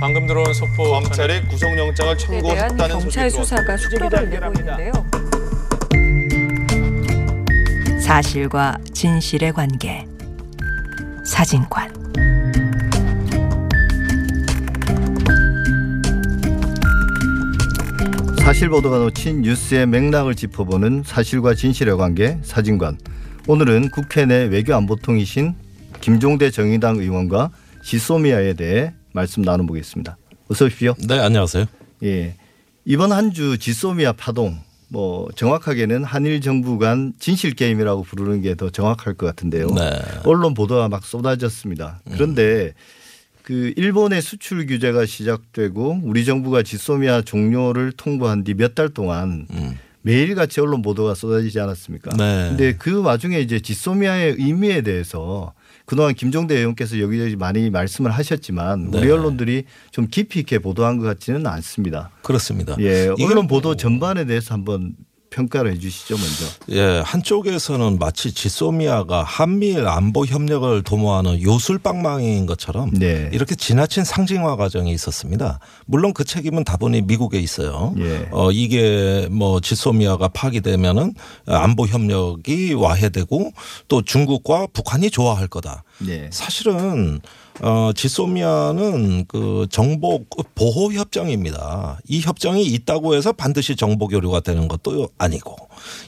방금 들어온 속보 검찰이 구속영장을 에 대한 청구했다는 소식이 수사가 속도를 내고 있는데요. 사실과 진실의 관계 사진관 사실 보도가 놓친 뉴스의 맥락을 짚어보는 사실과 진실의 관계 사진관. 오늘은 국회 내 외교안보통이신 김종대 정의당 의원과 지소미아에 대해 말씀 나눠보겠습니다. 어서 오십시오. 네, 안녕하세요. 예. 이번 한 주 지소미아 파동 뭐 정확하게는 한일 정부 간 진실 게임이라고 부르는 게 더 정확할 것 같은데요. 네. 언론 보도가 막 쏟아졌습니다. 그런데 그 일본의 수출 규제가 시작되고 우리 정부가 지소미아 종료를 통보한 뒤 몇 달 동안 매일같이 언론 보도가 쏟아지지 않았습니까? 네. 근데 그 와중에 이제 지소미아의 의미에 대해서 그동안 김종대 의원께서 여기저기 많이 말씀을 하셨지만 우리 네. 언론들이 좀 깊이 있게 보도한 것 같지는 않습니다. 그렇습니다. 예, 언론 보도 뭐- 전반에 대해서 한번 평가를 해 주시죠, 먼저. 예, 한쪽에서는 마치 지소미아가 한미일 안보 협력을 도모하는 요술방망이인 것처럼 네. 이렇게 지나친 상징화 과정이 있었습니다. 물론 그 책임은 다분히 미국에 있어요. 예. 어, 이게 뭐 지소미아가 파기되면은 안보 협력이 와해되고 또 중국과 북한이 좋아할 거다. 네. 사실은 어 지소미아는 그 정보 보호 협정입니다. 이 협정이 있다고 해서 반드시 정보 교류가 되는 것도 아니고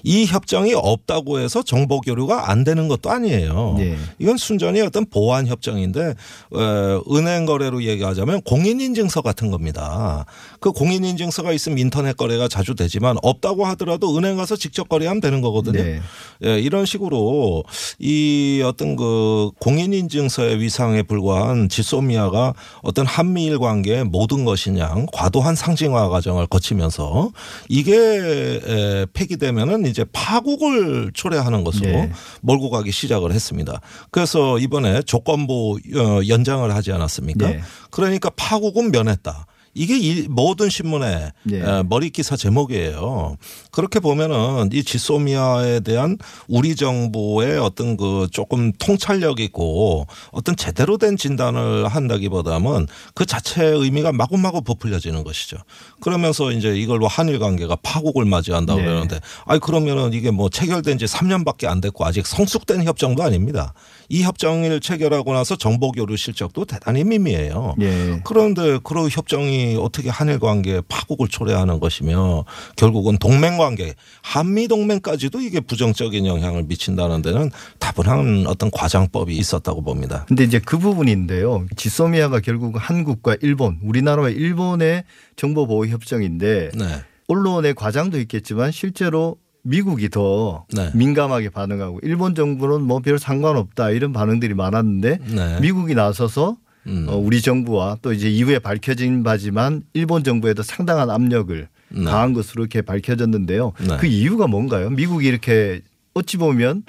이 협정이 없다고 해서 정보 교류가 안 되는 것도 아니에요. 네. 이건 순전히 어떤 보안 협정인데 어, 은행 거래로 얘기하자면 공인 인증서 같은 겁니다. 그 공인 인증서가 있으면 인터넷 거래가 자주 되지만 없다고 하더라도 은행 가서 직접 거래하면 되는 거거든요. 네. 예, 이런 식으로 이 어떤 그 공인 인증서의 위상에 불과 한 지소미아가 어떤 한미일 관계의 모든 것이냐 과도한 상징화 과정을 거치면서 이게 에, 폐기되면은 이제 파국을 초래하는 것으로 네. 몰고 가기 시작을 했습니다. 그래서 이번에 조건부 어, 연장을 하지 않았습니까? 네. 그러니까 파국은 면했다. 이게 이 모든 신문의 네. 에, 머리 기사 제목이에요. 그렇게 보면은 이 지소미아에 대한 우리 정부의 어떤 그 조금 통찰력 있고 어떤 제대로 된 진단을 한다기보다는 그 자체의 의미가 마구마구 부풀려지는 것이죠. 그러면서 이제 이걸로 한일 관계가 파국을 맞이한다 고 네. 그러는데 아니 그러면은 이게 뭐 체결된 지 3년밖에 안 됐고 아직 성숙된 협정도 아닙니다. 이 협정을 체결하고 나서 정보 교류 실적도 대단히 미미해요. 예. 그런데 그런 협정이 어떻게 한일 관계에 파국을 초래하는 것이며 결국은 동맹 관계, 한미 동맹까지도 이게 부정적인 영향을 미친다는 데는 다분한 어떤 과장법이 있었다고 봅니다. 근데 이제 그 부분인데요. 지소미아가 결국 한국과 일본, 우리나라와 일본의 정보 보호 협정인데 네. 언론의 과장도 있겠지만 실제로 미국이 더 네. 민감하게 반응하고 일본 정부는 뭐 별 상관없다 이런 반응들이 많았는데 네. 미국이 나서서 음. 어, 우리 정부와 또 이제 이후에 밝혀진 바지만 일본 정부에도 상당한 압력을 네. 가한 것으로 이렇게 밝혀졌는데요. 네. 그 이유가 뭔가요? 미국이 이렇게 어찌 보면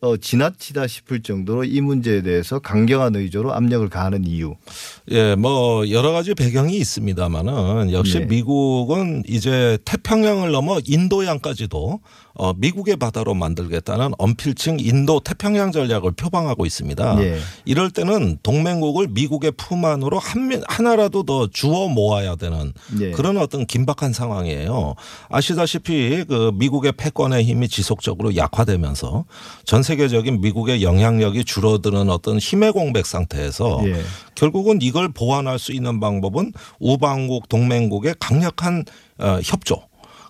어, 지나치다 싶을 정도로 이 문제에 대해서 강경한 의조로 압력을 가하는 이유. 예, 뭐 여러 가지 배경이 있습니다만은 역시 네. 미국은 이제 태평양을 넘어 인도양까지도 어 미국의 바다로 만들겠다는 언필칭 인도 태평양 전략을 표방하고 있습니다. 네. 이럴 때는 동맹국을 미국의 품 안으로 한 명- 하나라도 더 주어 모아야 되는 네. 그런 어떤 긴박한 상황이에요. 아시다시피 그 미국의 패권의 힘이 지속적으로 약화되면서 전 세계적인 미국의 영향력이 줄어드는 어떤 힘의 공백 상태에서 예. 결국은 이걸 보완할 수 있는 방법은 우방국 동맹국의 강력한 어, 협조.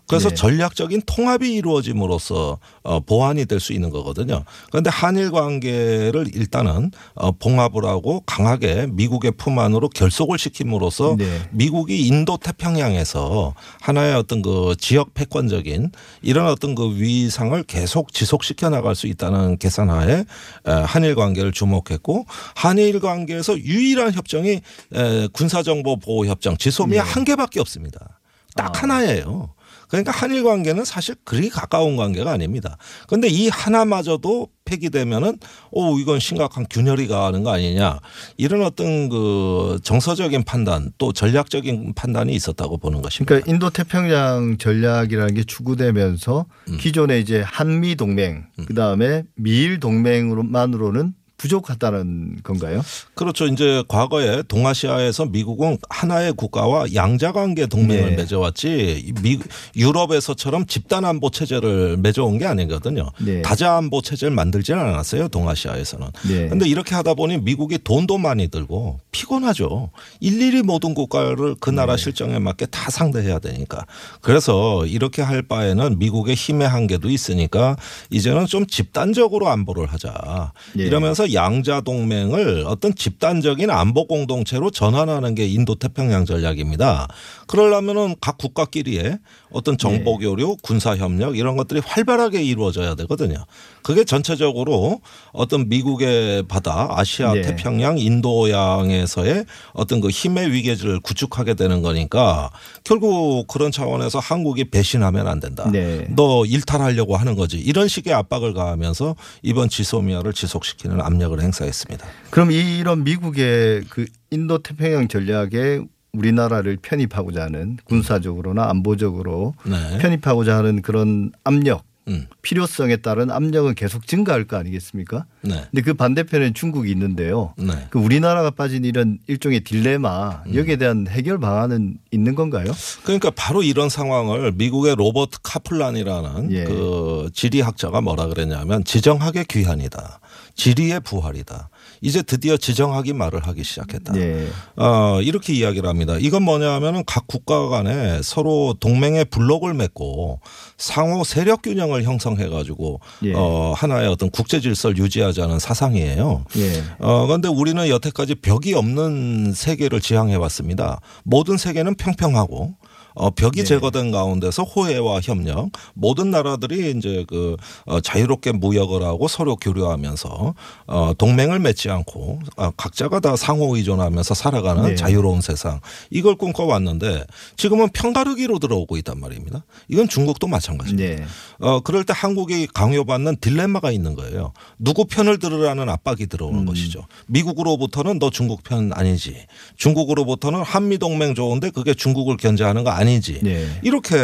그래서 네. 전략적인 통합이 이루어짐으로써 어, 보완이 될 수 있는 거거든요. 그런데 한일 관계를 일단은 어, 봉합을 하고 강하게 미국의 품 안으로 결속을 시킴으로써 네. 미국이 인도 태평양에서 하나의 어떤 그 지역 패권적인 이런 어떤 그 위상을 계속 지속시켜 나갈 수 있다는 계산하에 에, 한일 관계를 주목했고 한일 관계에서 유일한 협정이 에, 군사정보 보호 협정 지소미아 네. 한 개밖에 없습니다. 딱 아. 하나예요. 그러니까 한일 관계는 사실 그리 가까운 관계가 아닙니다. 그런데 이 하나마저도 폐기되면은 오 이건 심각한 균열이 가는 거 아니냐 이런 어떤 그 정서적인 판단 또 전략적인 판단이 있었다고 보는 것입니다. 그러니까 인도 태평양 전략이라는 게 추구되면서 음. 기존의 이제 한미 동맹 그 다음에 미일 동맹으로만으로는 부족하다는 건가요? 그렇죠. 이제 과거에 동아시아에서 미국은 하나의 국가와 양자관계 동맹을 네. 맺어왔지 미, 유럽에서처럼 집단 안보 체제를 맺어온 게 아니거든요. 네. 다자 안보 체제를 만들지는 않았어요. 동아시아에서는. 네. 근데 이렇게 하다 보니 미국이 돈도 많이 들고 피곤하죠. 일일이 모든 국가를 그 나라 네. 실정에 맞게 다 상대해야 되니까. 그래서 이렇게 할 바에는 미국의 힘의 한계도 있으니까 이제는 좀 집단적으로 안보를 하자. 예. 이러면서 양자 동맹을 어떤 집단적인 안보 공동체로 전환하는 게 인도 태평양 전략입니다. 그러려면은 각 국가끼리의 어떤 정보 네. 교류, 군사 협력 이런 것들이 활발하게 이루어져야 되거든요. 그게 전체적으로 어떤 미국의 바다, 아시아 네. 태평양, 인도양에서의 어떤 그 힘의 위계질을 구축하게 되는 거니까 결국 그런 차원에서 한국이 배신하면 안 된다. 네. 너 일탈하려고 하는 거지. 이런 식의 압박을 가하면서 이번 지소미아를 지속시키는 압력 을 행사했습니다. 그럼 이런 미국의 그 인도 태평양 전략에 우리나라를 편입하고자 하는 군사적으로나 안보적으로 네. 편입하고자 하는 그런 압력, 음. 필요성에 따른 압력은 계속 증가할 거 아니겠습니까? 네. 근데 그 반대편에 중국이 있는데요. 네. 그 우리나라가 빠진 이런 일종의 딜레마 음. 여기에 대한 해결 방안은 있는 건가요? 그러니까 바로 이런 상황을 미국의 로버트 카플란이라는 예. 그 지리학자가 뭐라 그랬냐면 지정학의 귀환이다. 지리의 부활이다. 이제 드디어 지정학이 말을 하기 시작했다. 네. 어, 이렇게 이야기를 합니다. 이건 뭐냐 하면은 각 국가 간에 서로 동맹의 블록을 맺고 상호 세력 균형을 형성해 가지고 예. 어, 하나의 어떤 국제 질서를 유지하자는 사상이에요. 예. 어, 그런데 우리는 여태까지 벽이 없는 세계를 지향해 왔습니다. 모든 세계는 평평하고 어, 벽이 네. 제거된 가운데서 호혜와 협력 모든 나라들이 이제 그 어, 자유롭게 무역을 하고 서로 교류하면서 어, 동맹을 맺지 않고 아, 각자가 다 상호 의존하면서 살아가는 네. 자유로운 세상 이걸 꿈꿔왔는데 지금은 평다르기로 들어오고 있단 말입니다. 이건 중국도 마찬가지입니다. 네. 어, 그럴 때 한국이 강요받는 딜레마가 있는 거예요. 누구 편을 들으라는 압박이 들어오는 음. 것이죠. 미국으로부터는 너 중국 편 아니지. 중국으로부터는 한미 동맹 좋은데 그게 중국을 견제하는 거 아니 지. 네. 이렇게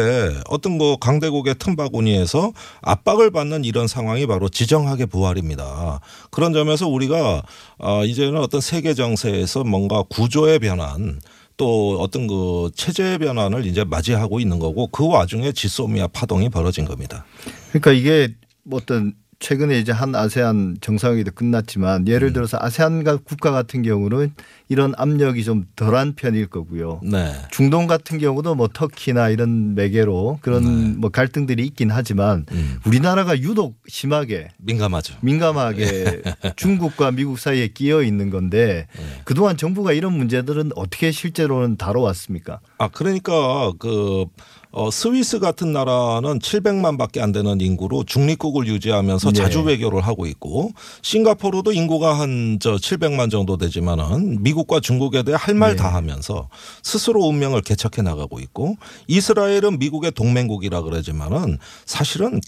어떤 뭐 강대국의 틈바구니에서 압박을 받는 이런 상황이 바로 지정학의 부활입니다. 그런 점에서 우리가 어, 이제는 어떤 세계 정세에서 뭔가 구조의 변환 또 어떤 그 체제의 변환을 이제 맞이하고 있는 거고 그 와중에 지소미아 파동이 벌어진 겁니다. 그러니까 이게 뭐 어떤 최근에 이제 한 아세안 정상회의도 끝났지만 예를 음. 들어서 아세안 국가 같은 경우는 이런 압력이 좀 덜한 편일 거고요. 네. 중동 같은 경우도 뭐 터키나 이런 매개로 그런 뭐 갈등들이 있긴 하지만 네. 음. 우리나라가 유독 심하게 민감하죠. 민감하게 중국과 미국 사이에 끼어 있는 건데 네. 그동안 정부가 이런 문제들은 어떻게 실제로는 다뤄왔습니까? 아 그러니까 그 어, 스위스 같은 나라는 700만밖에 안 되는 인구로 중립국을 유지하면서 네. 자주 외교를 하고 있고 싱가포르도 인구가 한 저 700만 정도 되지만은 미국 과 중국에 대해 할 말다 네. 하면서 스스로 운명을 개척해 나가고 있고 이스라엘은 미국의 동맹국이라 그러지만은 사실은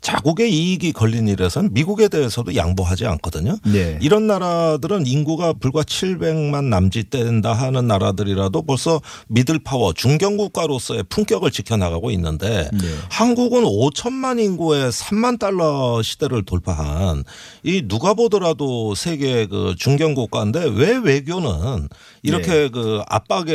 자국의 이익이 걸린 일에선 미국에 대해서도 양보하지 않거든요. 네. 이런 나라들은 인구가 불과 700만 남짓 된다 하는 나라들이라도 벌써 미들 파워 중견 국가로서의 품격을 지켜나가고 있는데 네. 한국은 5천만 인구의 3만 달러 시대를 돌파한 이 누가 보더라도 세계 그 중견 국가인데 왜 외교는 이렇게 그 압박에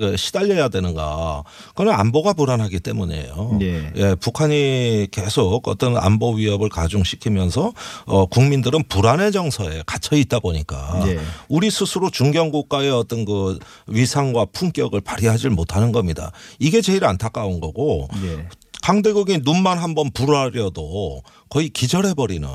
그 시달려야 되는가? 그건 안보가 불안하기 때문이에요. 네. 예, 북한이 계속 어떤 안보 위협을 가중시키면서 어, 국민들은 불안의 정서에 갇혀 있다 보니까 네. 우리 스스로 중견 국가의 어떤 그 위상과 품격을 발휘하지 못하는 겁니다. 이게 제일 안타까운 거고 네. 강대국이 눈만 한번 불하려도 거의 기절해버리는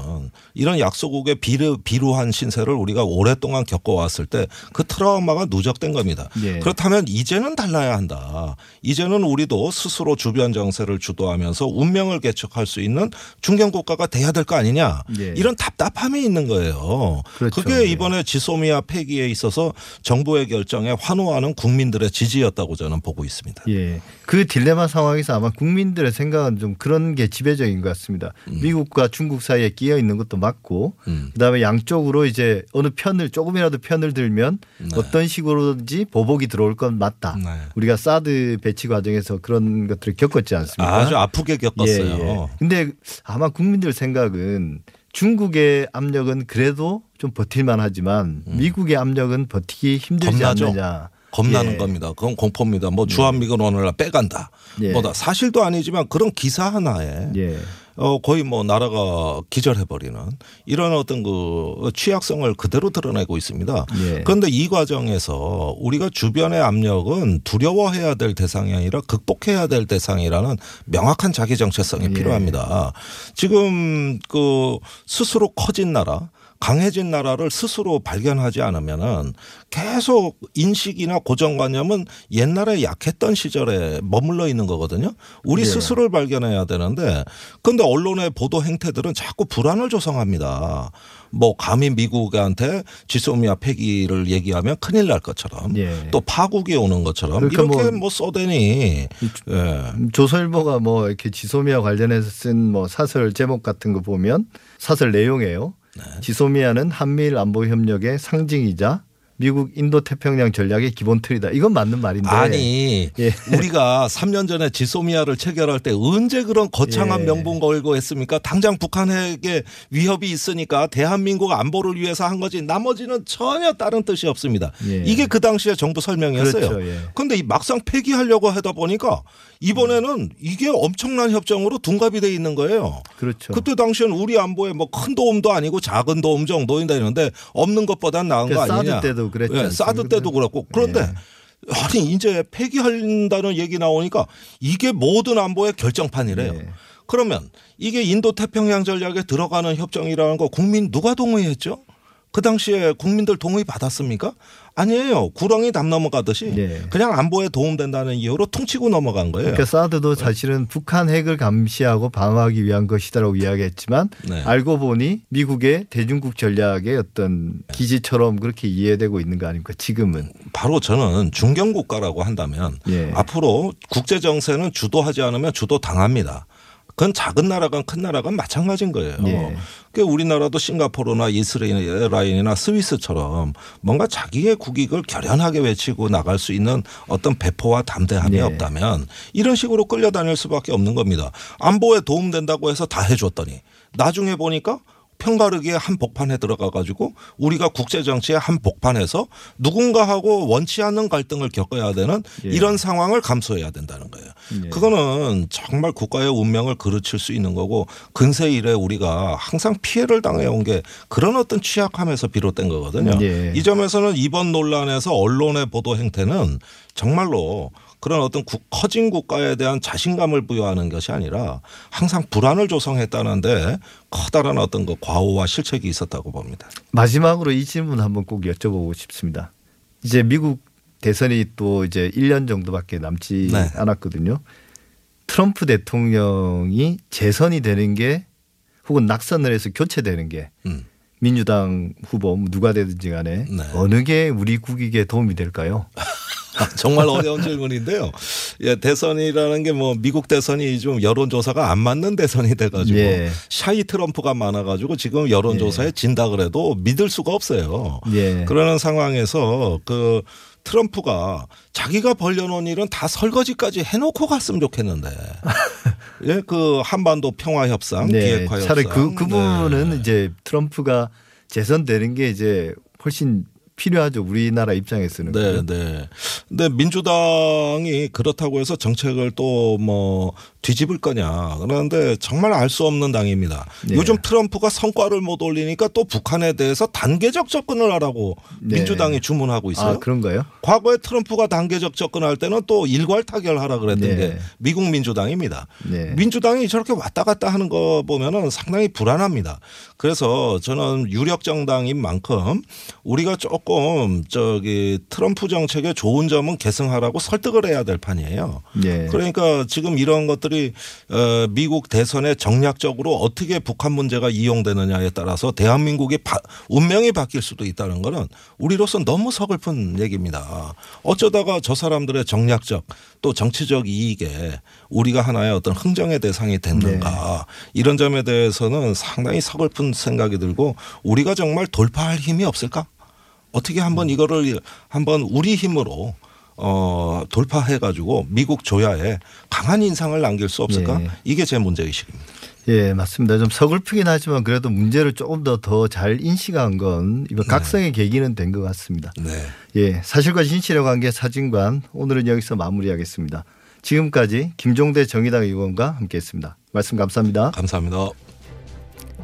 이런 약소국의 비루, 비루한 신세를 우리가 오랫동안 겪어왔을 때 그 트라우마가 누적된 겁니다. 예. 그렇다면 이제는 달라야 한다. 이제는 우리도 스스로 주변 정세를 주도하면서 운명을 개척할 수 있는 중견 국가가 돼야 될 거 아니냐. 예. 이런 답답함이 있는 거예요. 그렇죠. 그게 예. 이번에 지소미아 폐기에 있어서 정부의 결정에 환호하는 국민들의 지지였다고 저는 보고 있습니다. 예. 그 딜레마 상황에서 아마 국민들의 생각은 좀 그런 게 지배적인 것 같습니다. 미국 과 중국 사이에 끼어 있는 것도 맞고 음. 그다음에 양쪽으로 이제 어느 편을 조금이라도 편을 들면 네. 어떤 식으로든지 보복이 들어올 건 맞다. 네. 우리가 사드 배치 과정에서 그런 것들을 겪었지 않습니까? 아주 아프게 겪었어요. 예, 예. 근데 아마 국민들 생각은 중국의 압력은 그래도 좀 버틸만 하지만 미국의 압력은 버티기 힘들지 음. 겁나죠. 않느냐. 겁나는 예. 겁니다. 그건 공포입니다. 뭐 주한미군 오늘날 빼간다. 예. 뭐다 사실도 아니지만 그런 기사 하나에 예. 어 거의 뭐 나라가 기절해버리는 이런 어떤 그 취약성을 그대로 드러내고 있습니다. 예. 그런데 이 과정에서 우리가 주변의 압력은 두려워해야 될 대상이 아니라 극복해야 될 대상이라는 명확한 자기 정체성이 예. 필요합니다. 지금 그 스스로 커진 나라 강해진 나라를 스스로 발견하지 않으면은 계속 인식이나 고정관념은 옛날에 약했던 시절에 머물러 있는 거거든요. 우리 예. 스스로를 발견해야 되는데 근데 언론의 보도 행태들은 자꾸 불안을 조성합니다. 뭐 감히 미국한테 지소미아 폐기를 얘기하면 큰일 날 것처럼 예. 또 파국이 오는 것처럼 그러니까 이렇게 뭐 뭐 써대니 예. 조선일보가 뭐 이렇게 지소미아 관련해서 쓴 뭐 사설 제목 같은 거 보면 사설 내용이에요. 네. 지소미아는 한미일 안보 협력의 상징이자 미국 인도 태평양 전략의 기본 틀이다. 이건 맞는 말인데. 아니 예. 우리가 3년 전에 지소미아를 체결할 때 언제 그런 거창한 예. 명분 걸고 했습니까? 당장 북한에게 위협이 있으니까 대한민국 안보를 위해서 한 거지 나머지는 전혀 다른 뜻이 없습니다. 예. 이게 그 당시에 정부 설명이었어요. 그렇죠. 예. 그런데 이 막상 폐기하려고 하다 보니까 이번에는 이게 엄청난 협정으로 둔갑이 돼 있는 거예요. 그렇죠. 그때 당시엔 우리 안보에 뭐 큰 도움도 아니고 작은 도움 정도인다 이러는데 없는 것보단 나은 거그 아니냐. 사드 때도 그랬지 예, 않습니까? 사드 때도 그렇고 그런데 예. 아니 이제 폐기한다는 얘기 나오니까 이게 모든 안보의 결정판이래요. 예. 그러면 이게 인도 태평양 전략에 들어가는 협정이라는 거 국민 누가 동의했죠? 그 당시에 국민들 동의 받았습니까? 아니에요. 구렁이 담 넘어가듯이 예. 그냥 안보에 도움된다는 이유로 퉁치고 넘어간 거예요. 그러니까 사드도 사실은 북한 핵을 감시하고 방어하기 위한 것이다라고 이야기했지만 네. 알고 보니 미국의 대중국 전략의 어떤 기지처럼 그렇게 이해되고 있는 거 아닙니까? 지금은. 바로 저는 중견 국가라고 한다면 예. 앞으로 국제 정세는 주도하지 않으면 주도 당합니다. 그건 작은 나라건 큰 나라건 마찬가지인 거예요. 예. 그 우리나라도 싱가포르나 이스라엘이나 스위스처럼 뭔가 자기의 국익을 결연하게 외치고 나갈 수 있는 어떤 배포와 담대함이 예. 없다면 이런 식으로 끌려다닐 수밖에 없는 겁니다. 안보에 도움된다고 해서 다 해줬더니 나중에 보니까 편가르기의 한 복판에 들어가 가지고 우리가 국제 정치의 한 복판에서 누군가하고 원치 않는 갈등을 겪어야 되는 예. 이런 상황을 감수해야 된다는 거예요. 예. 그거는 정말 국가의 운명을 그르칠 수 있는 거고 근세 이래 우리가 항상 피해를 당해온 게 그런 어떤 취약함에서 비롯된 거거든요. 예. 이 점에서는 이번 논란에서 언론의 보도 행태는 정말로 그런 어떤 국- 커진 국가에 대한 자신감을 부여하는 것이 아니라 항상 불안을 조성했다는데 커다란 어떤 그 과오와 실책이 있었다고 봅니다. 마지막으로 이 질문 한번 꼭 여쭤보고 싶습니다. 이제 미국 대선이 또 이제 1년 정도밖에 남지 네. 않았거든요. 트럼프 대통령이 재선이 되는 게 혹은 낙선을 해서 교체되는 게 음. 민주당 후보 뭐 누가 되든지 간에 네. 어느 게 우리 국익에 도움이 될까요? 아, 정말 어려운 질문인데요. 예, 대선이라는 게 뭐 미국 대선이 좀 여론조사가 안 맞는 대선이 돼가지고 예. 샤이 트럼프가 많아가지고 지금 여론조사에 진다 그래도 믿을 수가 없어요. 예. 그러는 상황에서 그 트럼프가 자기가 벌려놓은 일은 다 설거지까지 해놓고 갔으면 좋겠는데. 예, 그 한반도 평화 협상, 비핵화 협상. 네. 차라리 그, 그 네. 부분은 이제 트럼프가 재선되는 게 이제 훨씬 필요하죠. 우리나라 입장에서는. 네, 네. 근데 민주당이 그렇다고 해서 정책을 또 뭐 뒤집을 거냐. 그런데 정말 알 수 없는 당입니다. 네. 요즘 트럼프가 성과를 못 올리니까 또 북한에 대해서 단계적 접근을 하라고 네. 민주당이 주문하고 있어요. 아, 그런가요? 과거에 트럼프가 단계적 접근할 때는 또 일괄 타결하라 그랬던 네. 게 미국 민주당입니다. 네. 민주당이 저렇게 왔다 갔다 하는 거 보면은 상당히 불안합니다. 그래서 저는 유력 정당인 만큼 우리가 조금 저기 트럼프 정책의 좋은 점은 계승하라고 설득을 해야 될 판이에요. 네. 그러니까 지금 이런 것들이 어, 미국 대선에 정략적으로 어떻게 북한 문제가 이용되느냐에 따라서 대한민국의 바- 운명이 바뀔 수도 있다는 거는 우리로서 너무 서글픈 얘기입니다. 어쩌다가 저 사람들의 정략적 또 정치적 이익에 우리가 하나의 어떤 흥정의 대상이 됐는가 이런 점에 대해서는 상당히 서글픈 생각이 들고 우리가 정말 돌파할 힘이 없을까? 어떻게 한번 이거를 한번 우리 힘으로 어 돌파해 가지고 미국 조야에 강한 인상을 남길 수 없을까? 예. 이게 제 문제 의식입니다. 예, 맞습니다. 좀 서글프긴 하지만 그래도 문제를 조금 더 더 잘 인식한 건 이번 각성의 계기는 된 것 같습니다. 네. 예, 사실과 진실의 관계 사진관 오늘은 여기서 마무리하겠습니다. 지금까지 김종대 정의당 의원과 함께했습니다. 말씀 감사합니다. 감사합니다.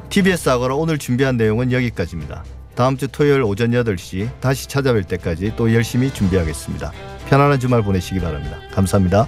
TBS 아고라 오늘 준비한 내용은 여기까지입니다. 다음 주 토요일 오전 8시 다시 찾아뵐 때까지 또 열심히 준비하겠습니다. 편안한 주말 보내시기 바랍니다. 감사합니다.